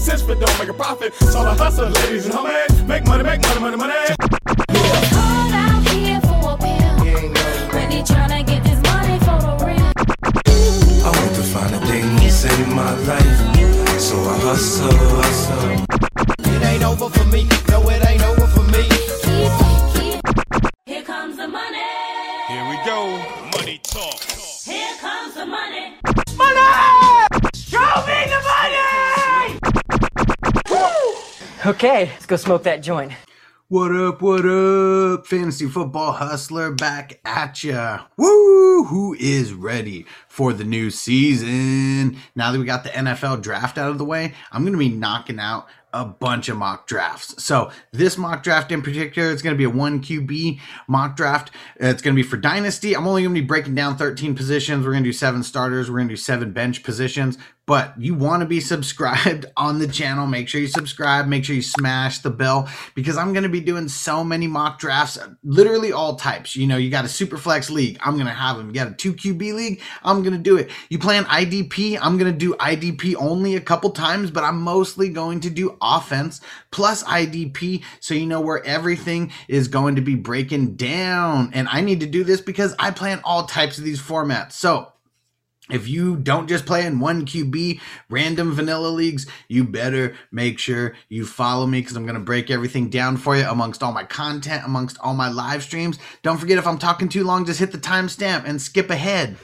Sense, but don't make a profit. So I hustle, ladies and homies. Make money, make money, money, money. Okay, let's go smoke that joint. What up, what up? Fantasy Football Hustler back at ya. Woo! Who is ready for the new season? Now that we got the NFL draft out of the way, I'm going to be knocking out a bunch of mock drafts. So, this mock draft in particular, it's going to be a 1 QB mock draft. It's going to be for Dynasty. I'm only going to be breaking down 13 positions. We're going to do seven starters, we're going to do seven bench positions but you want to be subscribed on the channel. Make sure you subscribe. Make sure you smash the bell because I'm going to be doing so many mock drafts, literally all types. You know, you got a super flex league. I'm going to have them. You got a 2 QB league. I'm going to do it. You plan IDP. I'm going to do IDP only a couple times, but I'm mostly going to do offense plus IDP so you know where everything is going to be breaking down. And I need to do this because I plan all types of these formats. So, if you don't just play in one QB random vanilla leagues, you better make sure you follow me because I'm going to break everything down for you amongst all my content, amongst all my live streams. Don't forget if I'm talking too long, just hit the timestamp and skip ahead.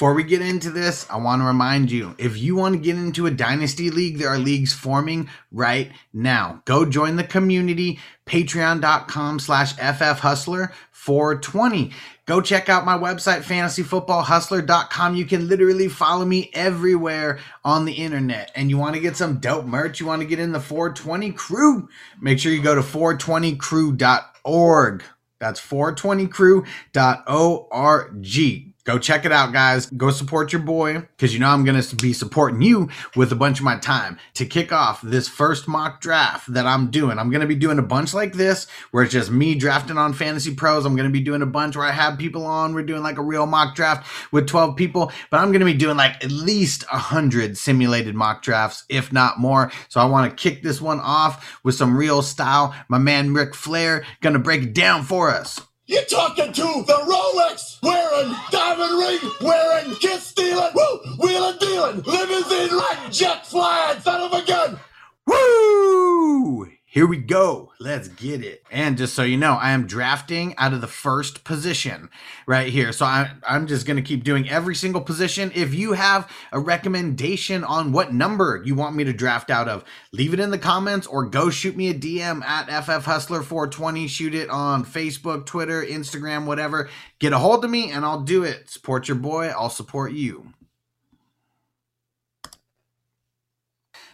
Before we get into this, I want to remind you if you want to get into a dynasty league, there are leagues forming right now. Go join the community, patreon.com slash ffhustler 420. Go check out my website, fantasyfootballhustler.com. You can literally follow me everywhere on the internet. And you want to get some dope merch, you want to get in the 420 crew, make sure you go to 420crew.org. That's 420crew.org. Go check it out, guys. Go support your boy because you know I'm going to be supporting you with a bunch of my time to kick off this first mock draft that I'm doing. I'm going to be doing a bunch like this where it's just me drafting on Fantasy Pros. I'm going to be doing a bunch where I have people on. We're doing like a real mock draft with 12 people, but I'm going to be doing like at least 100 simulated mock drafts, if not more. So I want to kick this one off with some real style. My man Ric Flair going to break it down for us. You're talking to the Rolex wearing, diamond ring wearing, kiss stealing, woo, wheeling dealing, limousine riding, jet flying, son of a gun. Woo! Here we go. Let's get it. And just so you know, I am drafting out of the first position right here. So I, I'm just going to keep doing every single position. If you have a recommendation on what number you want me to draft out of, leave it in the comments or go shoot me a DM at FFHustler420. Shoot it on Facebook, Twitter, Instagram, whatever. Get a hold of me and I'll do it. Support your boy. I'll support you.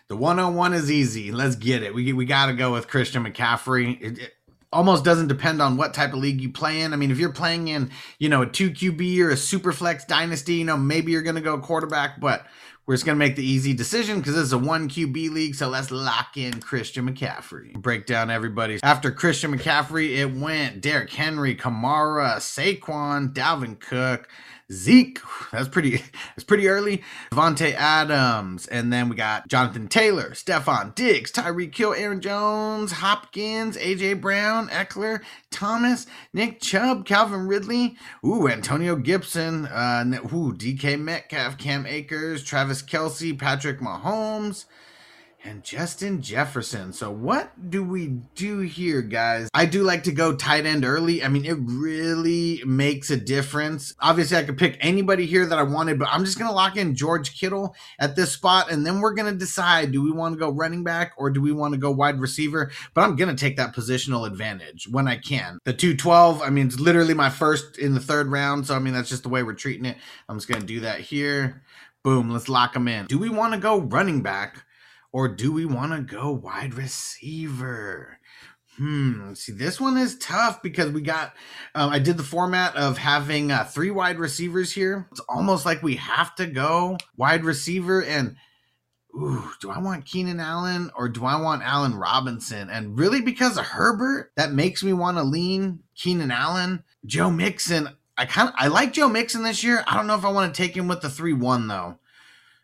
The 101 is easy. Let's get it. We, we got to go with Christian McCaffrey. It, it almost doesn't depend on what type of league you play in. I mean, if you're playing in, you know, a 2 QB or a super flex dynasty, you know, maybe you're going to go quarterback, but we're just going to make the easy decision because this is a 1 QB league. So let's lock in Christian McCaffrey. Break down everybody's. After Christian McCaffrey, it went Derrick Henry, Kamara, Saquon, Dalvin Cook, Zeke, that's pretty that's pretty early. Davante Adams, and then we got Jonathan Taylor, Stefon Diggs, Tyreek Hill, Aaron Jones, Hopkins, AJ Brown, Ekeler, Thomas, Nick Chubb, Calvin Ridley, ooh, Antonio Gibson, uh, ooh, DK Metcalf, Cam Akers, Travis Kelce, Patrick Mahomes. And Justin Jefferson. So what do we do here, guys? I do like to go tight end early. I mean, it really makes a difference. Obviously, I could pick anybody here that I wanted, but I'm just going to lock in George Kittle at this spot, and then we're going to decide do we want to go running back or do we want to go wide receiver? But I'm going to take that positional advantage when I can. The 212, I mean, it's literally my first in the third round. So, I mean, that's just the way we're treating it. I'm just going to do that here. Boom, let's lock them in. Do we want to go running back or do we want to go wide receiver? Hmm. See, this one is tough because we got. Um, I did the format of having uh, three wide receivers here. It's almost like we have to go wide receiver. And ooh, do I want Keenan Allen or do I want Allen Robinson? And really, because of Herbert, that makes me want to lean Keenan Allen. Joe Mixon. I kind of I like Joe Mixon this year. I don't know if I want to take him with the three one though.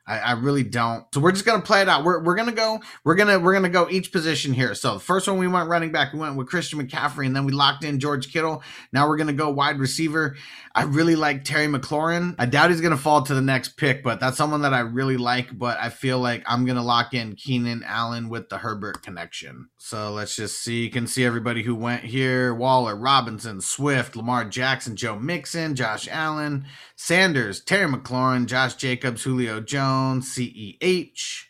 I, I, really don't. So we're just gonna play it out. We're, we're gonna go. We're gonna we're gonna go each position here. So the first one we went running back. We went with Christian McCaffrey, and then we locked in George Kittle. Now we're gonna go wide receiver. I really like Terry McLaurin. I doubt he's gonna fall to the next pick, but that's someone that I really like. But I feel like I'm gonna lock in Keenan Allen with the Herbert connection. So let's just see. You can see everybody who went here: Waller, Robinson, Swift, Lamar Jackson, Joe Mixon, Josh Allen, Sanders, Terry McLaurin, Josh Jacobs, Julio Jones, CEH,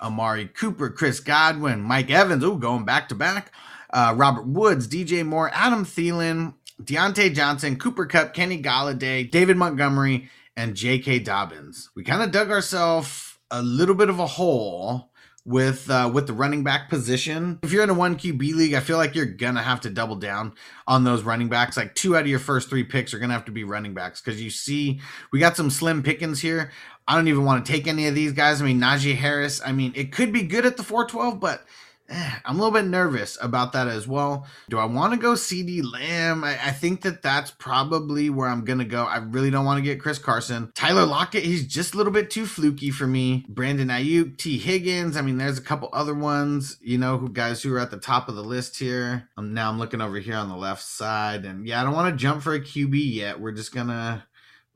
Amari Cooper, Chris Godwin, Mike Evans, oh, going back to back, uh, Robert Woods, DJ Moore, Adam Thielen, Diontae Johnson, Cooper Kupp, Kenny Golladay, David Montgomery, and J.K. Dobbins. We kind of dug ourselves a little bit of a hole with uh, with the running back position. If you're in a one QB league, I feel like you're gonna have to double down on those running backs. Like two out of your first three picks are gonna have to be running backs because you see we got some slim pickings here. I don't even want to take any of these guys. I mean, Najee Harris. I mean, it could be good at the 412, but I'm a little bit nervous about that as well. Do I want to go CeeDee Lamb? I, I, think that that's probably where I'm going to go. I really don't want to get Chris Carson. Tyler Lockett, he's just a little bit too fluky for me. Brandon Aiyuk, Tee Higgins. I mean, there's a couple other ones, you know, who guys who are at the top of the list here. Um, now I'm looking over here on the left side. And yeah, I don't want to jump for a QB yet. We're just going to.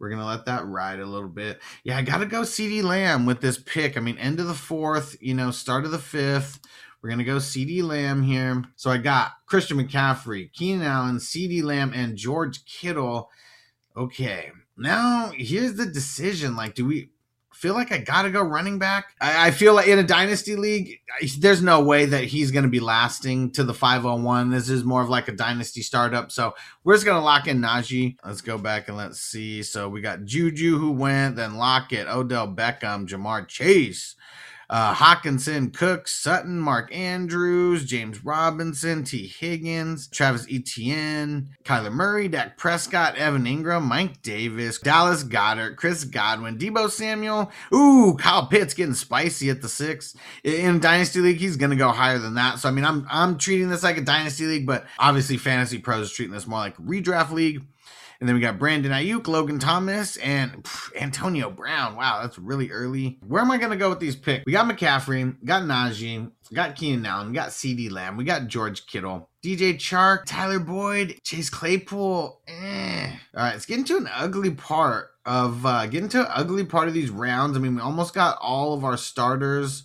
We're gonna let that ride a little bit. Yeah, I gotta go CeeDee Lamb with this pick. I mean, end of the fourth, you know, start of the fifth. We're going to go CeeDee Lamb here. So I got Christian McCaffrey, Keenan Allen, CeeDee Lamb, and George Kittle. Okay. Now, here's the decision. Like, do we feel like I got to go running back? I, I, feel like in a dynasty league, there's no way that he's going to be lasting to the 501. This is more of like a dynasty startup. So we're just going to lock in Najee. Let's go back and let's see. So we got Juju who went, then Lockett, Odell Beckham, Ja'Marr Chase uh, Hockenson, Cook, Sutton, Mark Andrews, James Robinson, Tee Higgins, Travis Etienne, Kyler Murray, Dak Prescott, Evan Engram, Mike Davis, Dallas Goedert, Chris Godwin, Deebo Samuel. Ooh, Kyle Pitts getting spicy at the six. In Dynasty League, he's gonna go higher than that. So I mean, I'm I'm treating this like a Dynasty League, but obviously Fantasy Pros treating this more like redraft league. And then we got Brandon Aiyuk, Logan Thomas, and Antonio Brown. Wow, that's really early. Where am I going to go with these picks? We got McCaffrey, got Najee, got Keenan Allen, got CeeDee Lamb, we got George Kittle, DJ Chark, Tyler Boyd, Chase Claypool. Eh. All right, it's getting to an ugly part of uh, getting to an ugly part of these rounds. I mean, we almost got all of our starters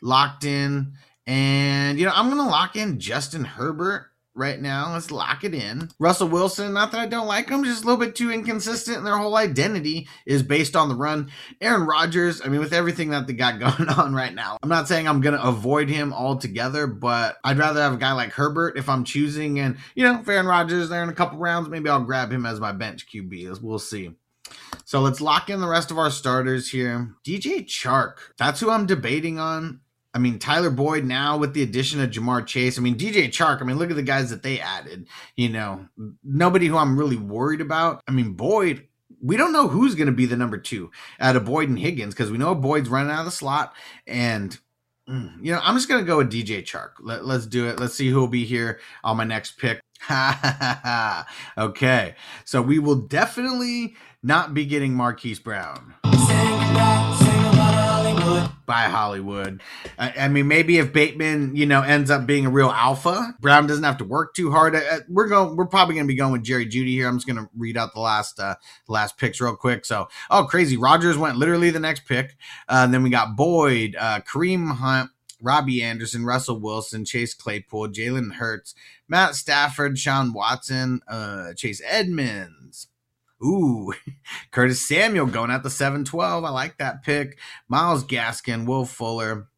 locked in. And, you know, I'm going to lock in Justin Herbert right now. Let's lock it in. Russell Wilson, not that I don't like him, just a little bit too inconsistent. And their whole identity is based on the run. Aaron Rodgers, I mean, with everything that they got going on right now, I'm not saying I'm going to avoid him altogether, but I'd rather have a guy like Herbert if I'm choosing. And, you know, if Aaron Rodgers there in a couple rounds, maybe I'll grab him as my bench QB. As we'll see. So let's lock in the rest of our starters here. DJ Chark, that's who I'm debating on. I mean, Tyler Boyd now with the addition of Ja'Marr Chase. I mean, DJ Chark. I mean, look at the guys that they added. You know, nobody who I'm really worried about. I mean, Boyd, we don't know who's going to be the number two out of Boyd and Higgins because we know Boyd's running out of the slot. And mm, you know, I'm just gonna go with DJ Chark. Let, let's do it. Let's see who will be here on my next pick. okay, so we will definitely not be getting Marquise Brown by Hollywood. I, I mean, maybe if Bateman, you know, ends up being a real alpha, Brown doesn't have to work too hard. Uh, we're going. We're probably going to be going with Jerry Jeudy here. I'm just going to read out the last uh, last picks real quick. So, oh, crazy! Rodgers went literally the next pick. Uh, then we got Boyd, uh, Kareem Hunt. Robbie Anderson, Russell Wilson, Chase Claypool, Jalen Hurts, Matt Stafford, Sean Watson, uh, Chase Edmonds, Ooh, Curtis Samuel going at the 712. I like that pick. Myles Gaskin, Will Fuller,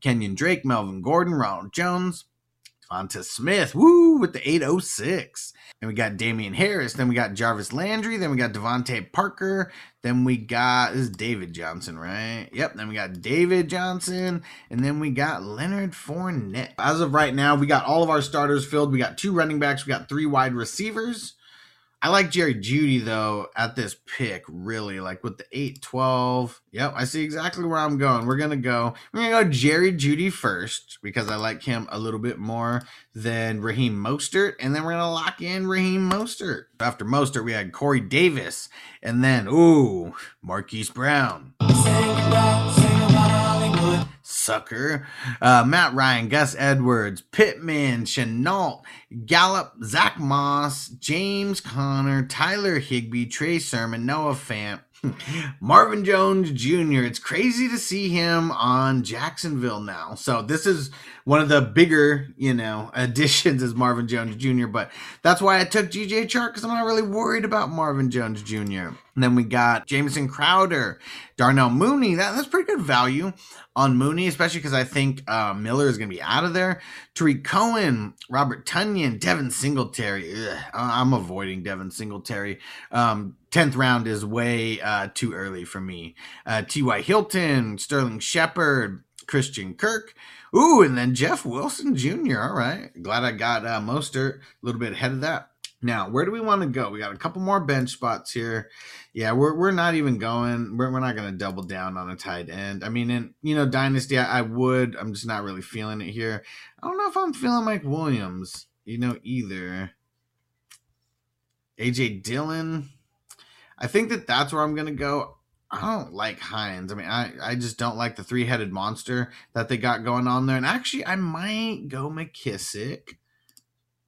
Kenyon Drake, Melvin Gordon, Ronald Jones, Devonta Smith. Woo, with the 806. Then we got Damien Harris. Then we got Jarvis Landry. Then we got DeVante Parker. Then we got this is David Johnson, right? Yep. Then we got David Johnson. And then we got Leonard Fournette. As of right now, we got all of our starters filled. We got two running backs. We got three wide receivers. I like Jerry Jeudy though at this pick, really. Like with the 8 12. Yep, I see exactly where I'm going. We're gonna go. We're gonna go Jerry Jeudy first because I like him a little bit more than Raheem Mostert, and then we're gonna lock in Raheem Mostert. After Mostert, we had Corey Davis, and then ooh, Marquise Brown sucker. Uh, Matt Ryan, Gus Edwards, Pittman, Shenault, Gallup, Zach Moss, James Conner, Tyler Higbee, Trey Sermon, Noah Fant, Marvin Jones Jr. It's crazy to see him on Jacksonville now. So this is one of the bigger, you know, additions as Marvin Jones Jr. But that's why I took DJ Chark because I'm not really worried about Marvin Jones Jr. And then we got Jameson Crowder, Darnell Mooney. That, that's pretty good value on Mooney, especially because I think uh, Miller is going to be out of there. Tarik Cohen, Robert Tonyan, Devin Singletary. Ugh, I'm avoiding Devin Singletary. Um, 10th round is way uh, too early for me. Uh, T.Y. Hilton, Sterling Shepard, Christian Kirk. Ooh, and then Jeff Wilson Jr. All right. Glad I got uh, Mostert a little bit ahead of that. Now, where do we want to go? We got a couple more bench spots here. Yeah, we're, we're not even going. We're, we're not going to double down on a tight end. I mean, in you know Dynasty, I, I would. I'm just not really feeling it here. I don't know if I'm feeling Mike Williams. You know, either. AJ Dillon. I think that that's where I'm going to go. I don't like Hines. I mean, I, I just don't like the three headed monster that they got going on there. And actually, I might go McKissic.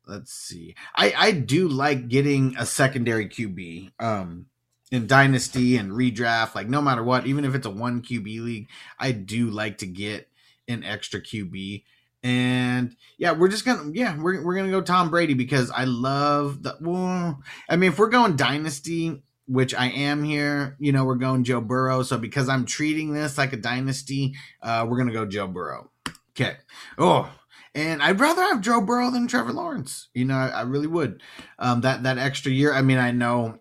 Let's see. I, I do like getting a secondary QB um, in Dynasty and redraft. Like, no matter what, even if it's a one QB league, I do like to get an extra QB. And yeah, we're just gonna yeah, we're, we're gonna go Tom Brady because I love the well, I mean, if we're going dynasty, which I am here. You know, we're going Joe Burrow. So because I'm treating this like a dynasty, uh, we're gonna go Joe Burrow. Okay. Oh, and I'd rather have Joe Burrow than Trevor Lawrence. You know, I, I really would. Um, that that extra year. I mean, I know,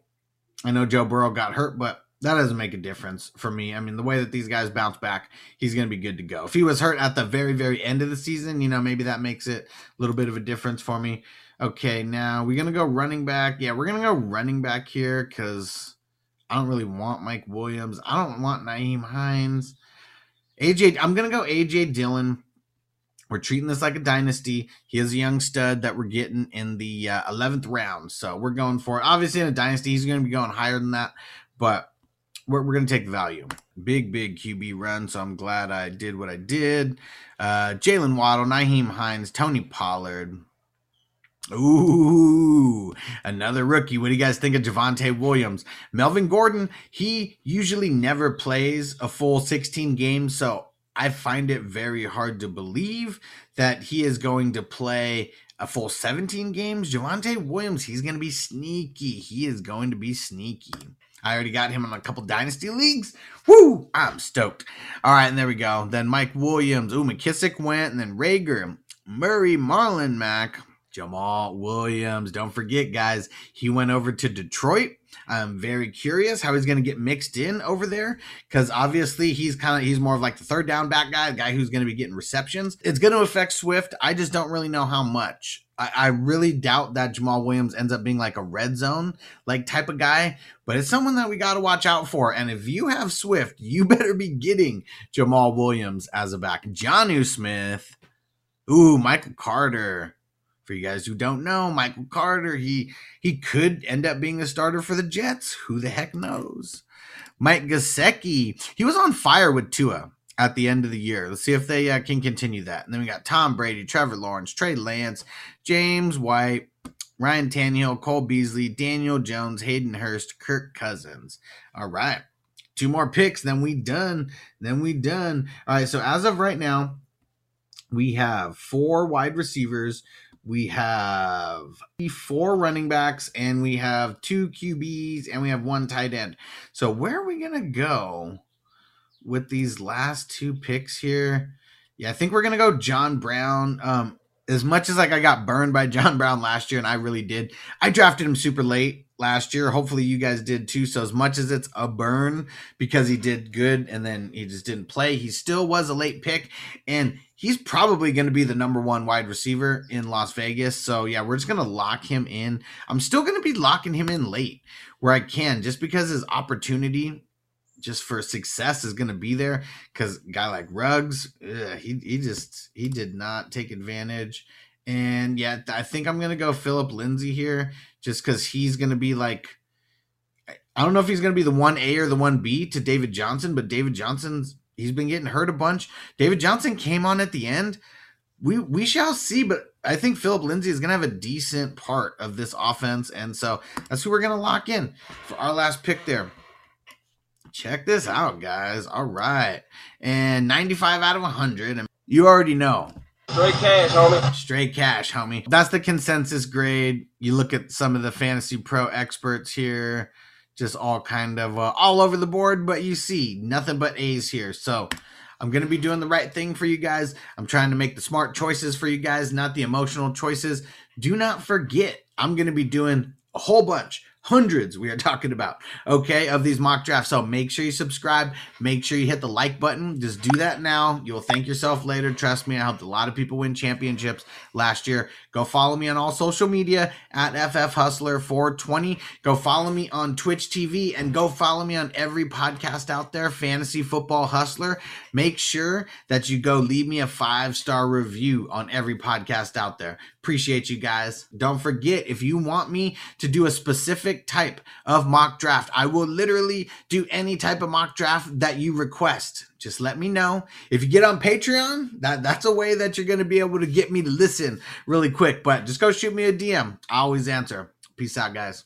I know Joe Burrow got hurt, but that doesn't make a difference for me. I mean, the way that these guys bounce back, he's going to be good to go. If he was hurt at the very, very end of the season, you know, maybe that makes it a little bit of a difference for me. Okay, now we're gonna go running back. Yeah, we're gonna go running back here because I don't really want Mike Williams. I don't want Nyheim Hines. AJ, I'm gonna go AJ Dillon. We're treating this like a dynasty. He is a young stud that we're getting in the uh, 11th round, so we're going for it. Obviously, in a dynasty, he's going to be going higher than that, but we're, we're to take the value. Big, big QB run, so I'm glad I did what I did. Uh, Jaylen Waddle, Nyheim Hines, Tony Pollard, Ooh, another rookie. What do you guys think of Javonte Williams? Melvin Gordon, he usually never plays a full 16 games, so I find it very hard to believe that he is going to play a full 17 games. Javonte Williams, he's going to be sneaky. He is going to be sneaky. I already got him on a couple dynasty leagues. Woo! I'm stoked. All right, and there we go. Then Mike Williams. Ooh, McKissic went, and then Reagor, Murray, Marlon Mack, Jaamal Williams. Don't forget, guys, he went over to Detroit. I'm very curious how he's going to get mixed in over there because obviously he's kind of he's more of like the third down back guy, the guy who's going to be getting receptions. It's going to affect Swift. I just don't really know how much. I, I really doubt that Jamal Williams ends up being like a red zone like type of guy, but it's someone that we got to watch out for. And if you have Swift, you better be getting Jamal Williams as a back. Jonnu Smith, ooh, Michael Carter. For you guys who don't know, Michael Carter, he he could end up being a starter for the Jets. Who the heck knows? Mike Gesicki, he was on fire with Tua at the end of the year. Let's see if they uh, can continue that. And then we got Tom Brady, Trevor Lawrence, Trey Lance, James White, Ryan Tannehill, Cole Beasley, Daniel Jones, Hayden Hurst, Kirk Cousins. All right. Two more picks, then we done. Then we done. All right. So as of right now, we have four wide receivers, we have four running backs, and we have two QBs, and we have one tight end. So where are we gonna go with these last two picks here? Yeah, I think we're gonna go John Brown. Um, as much as like I got burned by John Brown last year, and I really did. I drafted him super late last year. Hopefully you guys did too. So as much as it's a burn because he did good and then he just didn't play, he still was a late pick and he's probably going to be the number one wide receiver in Las Vegas. So yeah, we're just going to lock him in. I'm still going to be locking him in late where I can just because his opportunity just for success is going to be there because guy like Ruggs, ugh, he he just he did not take advantage. And yeah, I think I'm gonna go Phillip Lindsay here, just because he's gonna be like, I don't know if he's gonna be the one A or the one B to David Johnson, but David Johnson's he's been getting hurt a bunch. David Johnson came on at the end. We we shall see, but I think Phillip Lindsay is gonna have a decent part of this offense, and so that's who we're gonna lock in for our last pick there. Check this out, guys. All right. And 95 out of 100. You already know. Straight cash, homie. Straight cash, homie. That's the consensus grade. You look at some of the Fantasy Pro experts here, just all kind of uh, all over the board, but you see nothing but A's here. So I'm going to be doing the right thing for you guys. I'm trying to make the smart choices for you guys, not the emotional choices. Do not forget, I'm going to be doing a whole bunch hundreds we are talking about okay of these mock drafts. So make sure you subscribe. Make sure you hit the like button. Just do that now. You'll thank yourself later. Trust me i helped a lot of people win championships last year. Go follow me on all social media at ff hustler 420 go follow me on twitch tv and go follow me on every podcast out there fantasy football hustler. Make sure that you go leave me a five star review on every podcast out there appreciate you guys don't forget if you want me to do a specific type of mock draft. I will literally do any type of mock draft that you request. Just let me know. If you get on Patreon, that, that's a way that you're going to be able to get me to listen really quick. But just go shoot me a DM. I always answer. Peace out, guys.